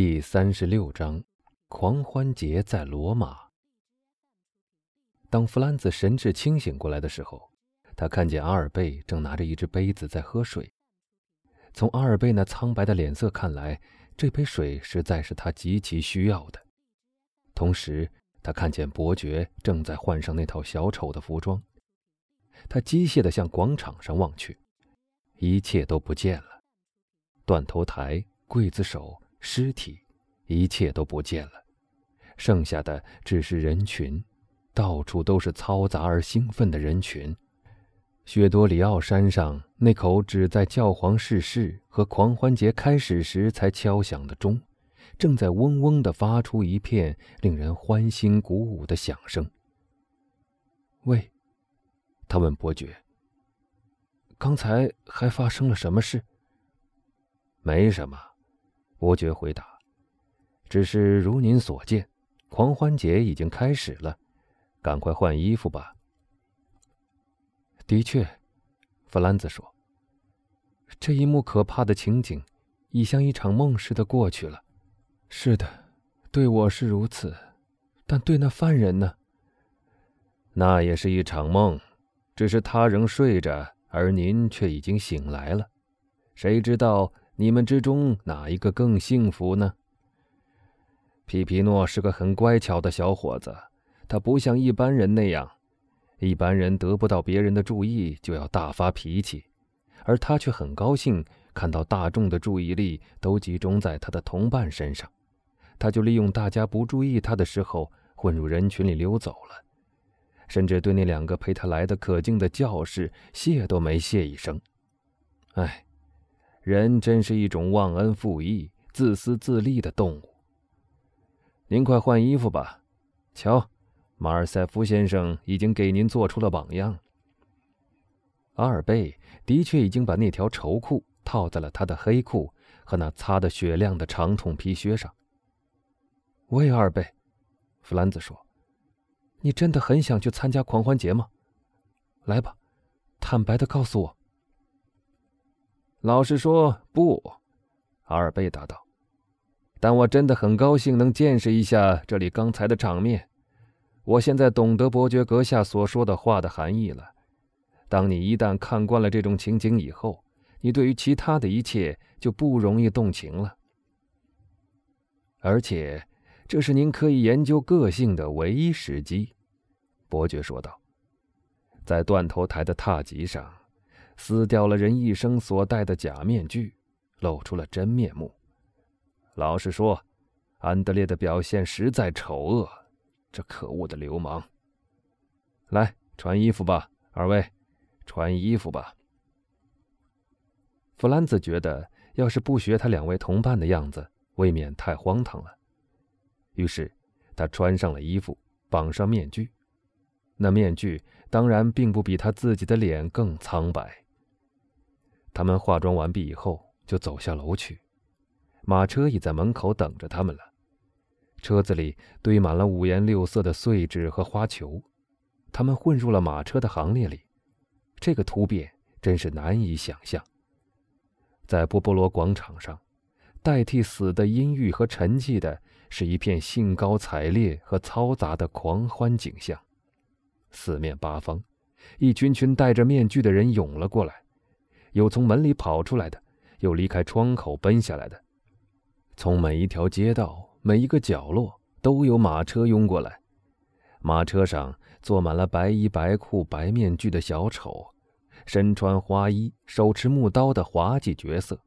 第三十六章，狂欢节在罗马。当弗兰兹神志清醒过来的时候，他看见阿尔贝正拿着一只杯子在喝水。从阿尔贝那苍白的脸色看来，这杯水实在是他极其需要的。同时，他看见伯爵正在换上那套小丑的服装。他机械地向广场上望去，一切都不见了：断头台、刽子手。尸体，一切都不见了，剩下的只是人群，到处都是嘈杂而兴奋的人群。雪多里奥山上那口只在教皇逝世和狂欢节开始时才敲响的钟，正在嗡嗡地发出一片令人欢欣鼓舞的响声。喂，他问伯爵：“刚才还发生了什么事？”没什么。伯爵回答：“只是如您所见，狂欢节已经开始了，赶快换衣服吧。”的确，弗兰兹说：“这一幕可怕的情景，已像一场梦似的过去了。是的，对我是如此，但对那犯人呢？那也是一场梦，只是他仍睡着，而您却已经醒来了。谁知道？”你们之中哪一个更幸福呢？皮皮诺是个很乖巧的小伙子，他不像一般人那样，一般人得不到别人的注意就要大发脾气，而他却很高兴看到大众的注意力都集中在他的同伴身上，他就利用大家不注意他的时候混入人群里溜走了，甚至对那两个陪他来的可敬的教士谢都没谢一声。哎。人真是一种忘恩负义、自私自利的动物。您快换衣服吧，瞧，马尔塞夫先生已经给您做出了榜样。阿尔贝的确已经把那条绸裤套在了他的黑裤和那擦得雪亮的长筒皮靴上。喂，阿尔贝，弗兰兹说：“你真的很想去参加狂欢节吗？来吧，坦白的告诉我。”老实说，不，阿尔贝答道。但我真的很高兴能见识一下这里刚才的场面。我现在懂得伯爵阁下所说的话的含义了。当你一旦看惯了这种情景以后，你对于其他的一切就不容易动情了。而且，这是您可以研究个性的唯一时机，伯爵说道。在断头台的踏级上。撕掉了人一生所戴的假面具，露出了真面目。老实说，安德烈的表现实在丑恶。这可恶的流氓！来，穿衣服吧，二位，穿衣服吧。弗兰兹觉得，要是不学他两位同伴的样子，未免太荒唐了。于是，他穿上了衣服，绑上面具。那面具当然并不比他自己的脸更苍白。他们化妆完毕以后，就走下楼去。马车已在门口等着他们了。车子里堆满了五颜六色的碎纸和花球。他们混入了马车的行列里。这个突变真是难以想象。在波波罗广场上，代替死的阴郁和沉寂的，是一片兴高采烈和嘈杂的狂欢景象。四面八方，一群群戴着面具的人涌了过来。有从门里跑出来的，有离开窗口奔下来的，从每一条街道、每一个角落都有马车拥过来。马车上坐满了白衣白裤白面具的小丑，身穿花衣、手持木刀的滑稽角色，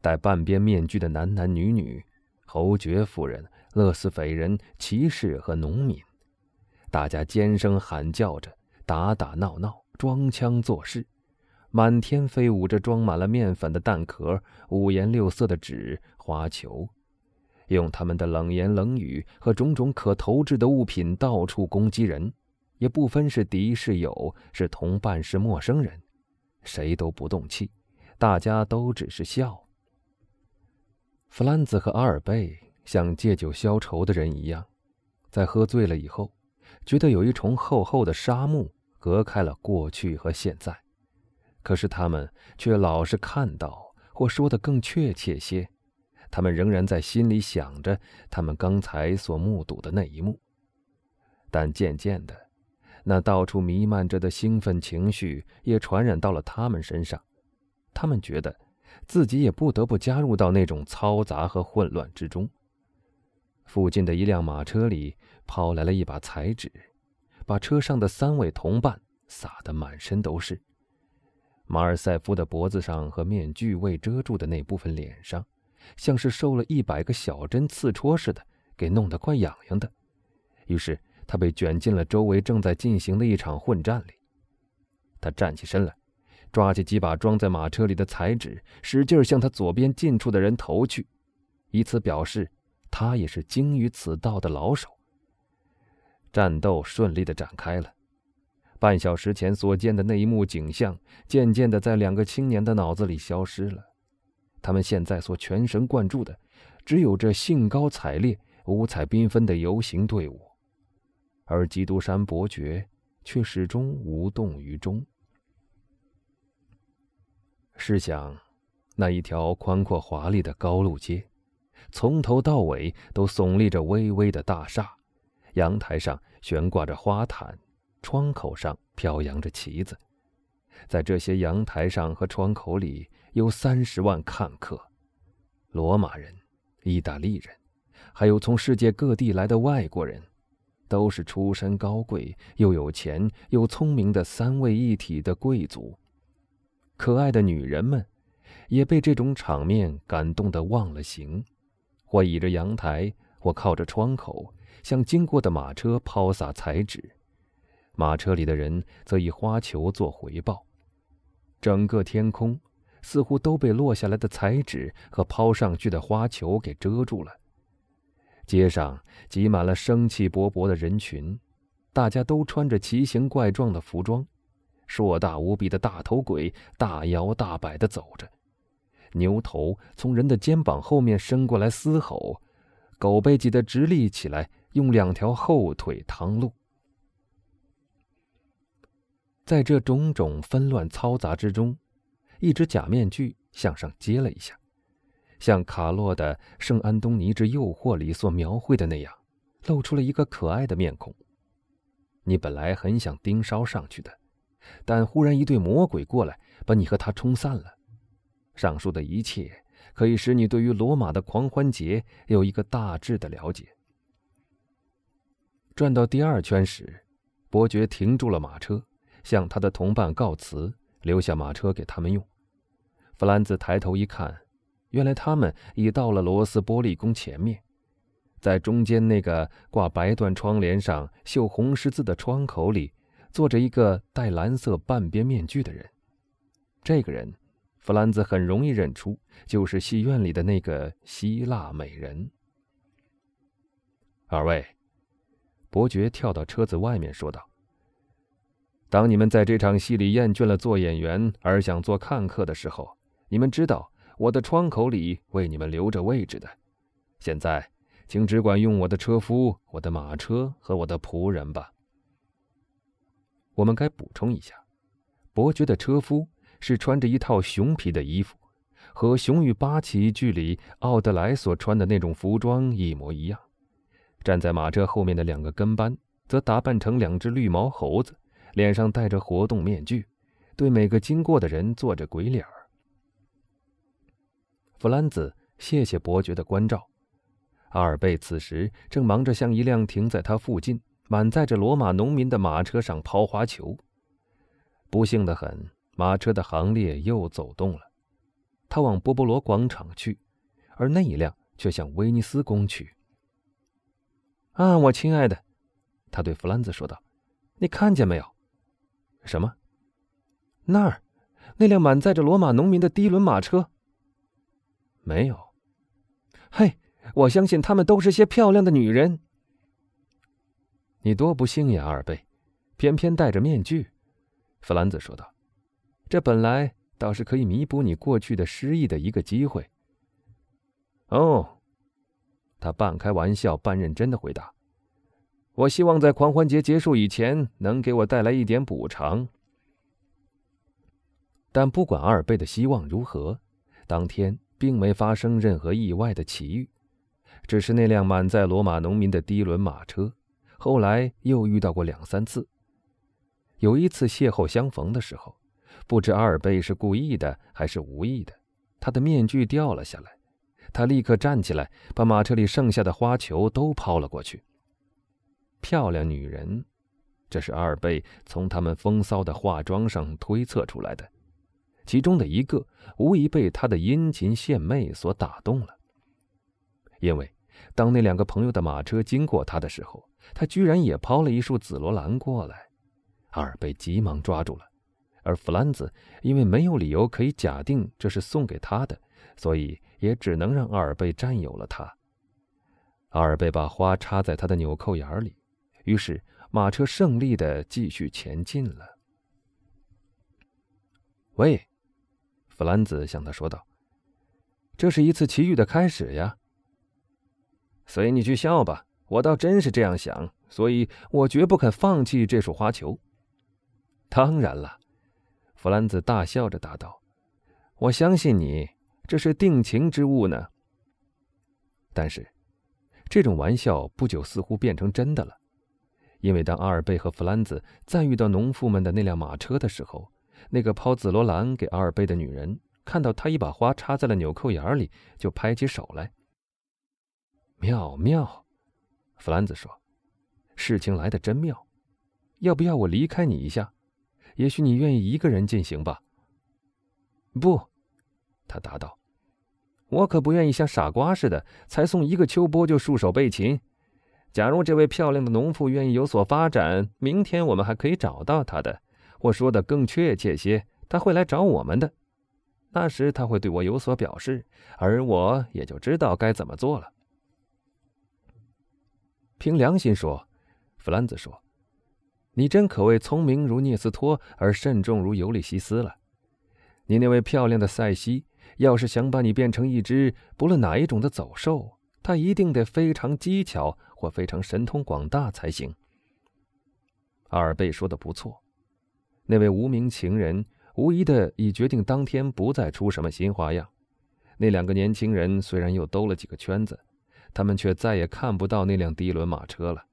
戴半边面具的男男女女、侯爵夫人、勒斯斐人、骑士和农民。大家尖声喊叫着，打打闹闹，装腔作势。满天飞舞着装满了面粉的蛋壳、五颜六色的纸花球，用他们的冷言冷语和种种可投掷的物品到处攻击人，也不分是敌是友，是同伴是陌生人，谁都不动气，大家都只是笑。弗兰兹和阿尔贝像借酒消愁的人一样，在喝醉了以后，觉得有一重厚厚的纱幕隔开了过去和现在。可是他们却老是看到，或说的更确切些，他们仍然在心里想着他们刚才所目睹的那一幕。但渐渐的，那到处弥漫着的兴奋情绪也传染到了他们身上，他们觉得自己也不得不加入到那种嘈杂和混乱之中。附近的一辆马车里抛来了一把彩纸，把车上的三位同伴撒得满身都是。马尔塞夫的脖子上和面具未遮住的那部分脸上，像是受了一百个小针刺戳似的，给弄得怪痒痒的。于是他被卷进了周围正在进行的一场混战里。他站起身来，抓起几把装在马车里的彩纸，使劲向他左边近处的人投去，以此表示他也是精于此道的老手。战斗顺利的展开了。半小时前所见的那一幕景象，渐渐的在两个青年的脑子里消失了。他们现在所全神贯注的，只有这兴高采烈、五彩缤纷的游行队伍，而基督山伯爵却始终无动于衷。试想，那一条宽阔华丽的高路街，从头到尾都耸立着巍巍的大厦，阳台上悬挂着花毯。窗口上飘扬着旗子，在这些阳台上和窗口里有三十万看客，罗马人、意大利人，还有从世界各地来的外国人，都是出身高贵、又有钱又聪明的三位一体的贵族。可爱的女人们也被这种场面感动得忘了形，或倚着阳台，或靠着窗口，向经过的马车抛洒彩纸。马车里的人则以花球做回报，整个天空似乎都被落下来的彩纸和抛上去的花球给遮住了。街上挤满了生气勃勃的人群，大家都穿着奇形怪状的服装，硕大无比的大头鬼大摇大摆地走着，牛头从人的肩膀后面伸过来嘶吼，狗被挤得直立起来，用两条后腿趟路。在这种种纷乱嘈杂之中，一只假面具向上接了一下，像卡洛的《圣安东尼之诱惑》里所描绘的那样，露出了一个可爱的面孔。你本来很想盯梢上去的，但忽然一对魔鬼过来，把你和他冲散了。上述的一切可以使你对于罗马的狂欢节有一个大致的了解。转到第二圈时，伯爵停住了马车。向他的同伴告辞，留下马车给他们用。弗兰兹抬头一看，原来他们已到了罗斯玻璃宫前面，在中间那个挂白缎窗帘上绣红十字的窗口里，坐着一个戴蓝色半边面具的人。这个人，弗兰兹很容易认出，就是戏院里的那个希腊美人。二位，伯爵跳到车子外面说道。当你们在这场戏里厌倦了做演员而想做看客的时候，你们知道我的窗口里为你们留着位置的。现在，请只管用我的车夫、我的马车和我的仆人吧。我们该补充一下，伯爵的车夫是穿着一套熊皮的衣服，和《熊与八奇》剧里奥德莱所穿的那种服装一模一样。站在马车后面的两个跟班则打扮成两只绿毛猴子。脸上戴着活动面具，对每个经过的人做着鬼脸儿。弗兰兹谢谢伯爵的关照。阿尔贝此时正忙着向一辆停在他附近、满载着罗马农民的马车上抛花球。不幸的很，马车的行列又走动了。他往波波罗广场去，而那一辆却向威尼斯宫去。啊，我亲爱的，他对弗兰兹说道：“你看见没有？”什么？那儿，那辆满载着罗马农民的低轮马车。没有。嘿，我相信他们都是些漂亮的女人。你多不幸呀，阿尔贝，偏偏戴着面具。弗兰兹说道：“这本来倒是可以弥补你过去的失忆的一个机会。”哦，他半开玩笑半认真的回答。我希望在狂欢节结束以前能给我带来一点补偿。但不管阿尔贝的希望如何，当天并没发生任何意外的奇遇，只是那辆满载罗马农民的低轮马车，后来又遇到过两三次。有一次邂逅相逢的时候，不知阿尔贝是故意的还是无意的，他的面具掉了下来，他立刻站起来，把马车里剩下的花球都抛了过去。漂亮女人，这是阿尔贝从他们风骚的化妆上推测出来的。其中的一个无疑被他的殷勤献媚所打动了，因为当那两个朋友的马车经过他的时候，他居然也抛了一束紫罗兰过来。阿尔贝急忙抓住了，而弗兰兹因为没有理由可以假定这是送给他的，所以也只能让阿尔贝占有了它。阿尔贝把花插在他的纽扣眼里，于是马车胜利的继续前进了。喂。弗兰兹向他说道：“这是一次奇遇的开始呀。随你去笑吧，我倒真是这样想，所以我绝不肯放弃这束花球。”当然了，弗兰兹大笑着答道：“我相信你，这是定情之物呢。”但是，这种玩笑不久似乎变成真的了，因为当阿尔贝和弗兰兹再遇到农妇们的那辆马车的时候。那个抛紫罗兰给阿尔贝的女人看到他一把花插在了纽扣眼里，就拍起手来。妙妙，弗兰兹说：“事情来的真妙，要不要我离开你一下？也许你愿意一个人进行吧。”不，他答道：“我可不愿意像傻瓜似的，才送一个秋波就束手被擒。假如这位漂亮的农妇愿意有所发展，明天我们还可以找到她的。”或说的更确切些，她会来找我们的，那时她会对我有所表示，而我也就知道该怎么做了。凭良心说，弗兰兹说：“你真可谓聪明如涅斯托，而慎重如尤利西斯了。你那位漂亮的塞西，要是想把你变成一只不论哪一种的走兽，他一定得非常机巧或非常神通广大才行。”阿尔贝说的不错。那位无名情人无疑的已决定当天不再出什么新花样。那两个年轻人虽然又兜了几个圈子，他们却再也看不到那辆低轮马车了。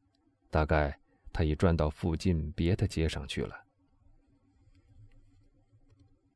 大概他已转到附近别的街上去了。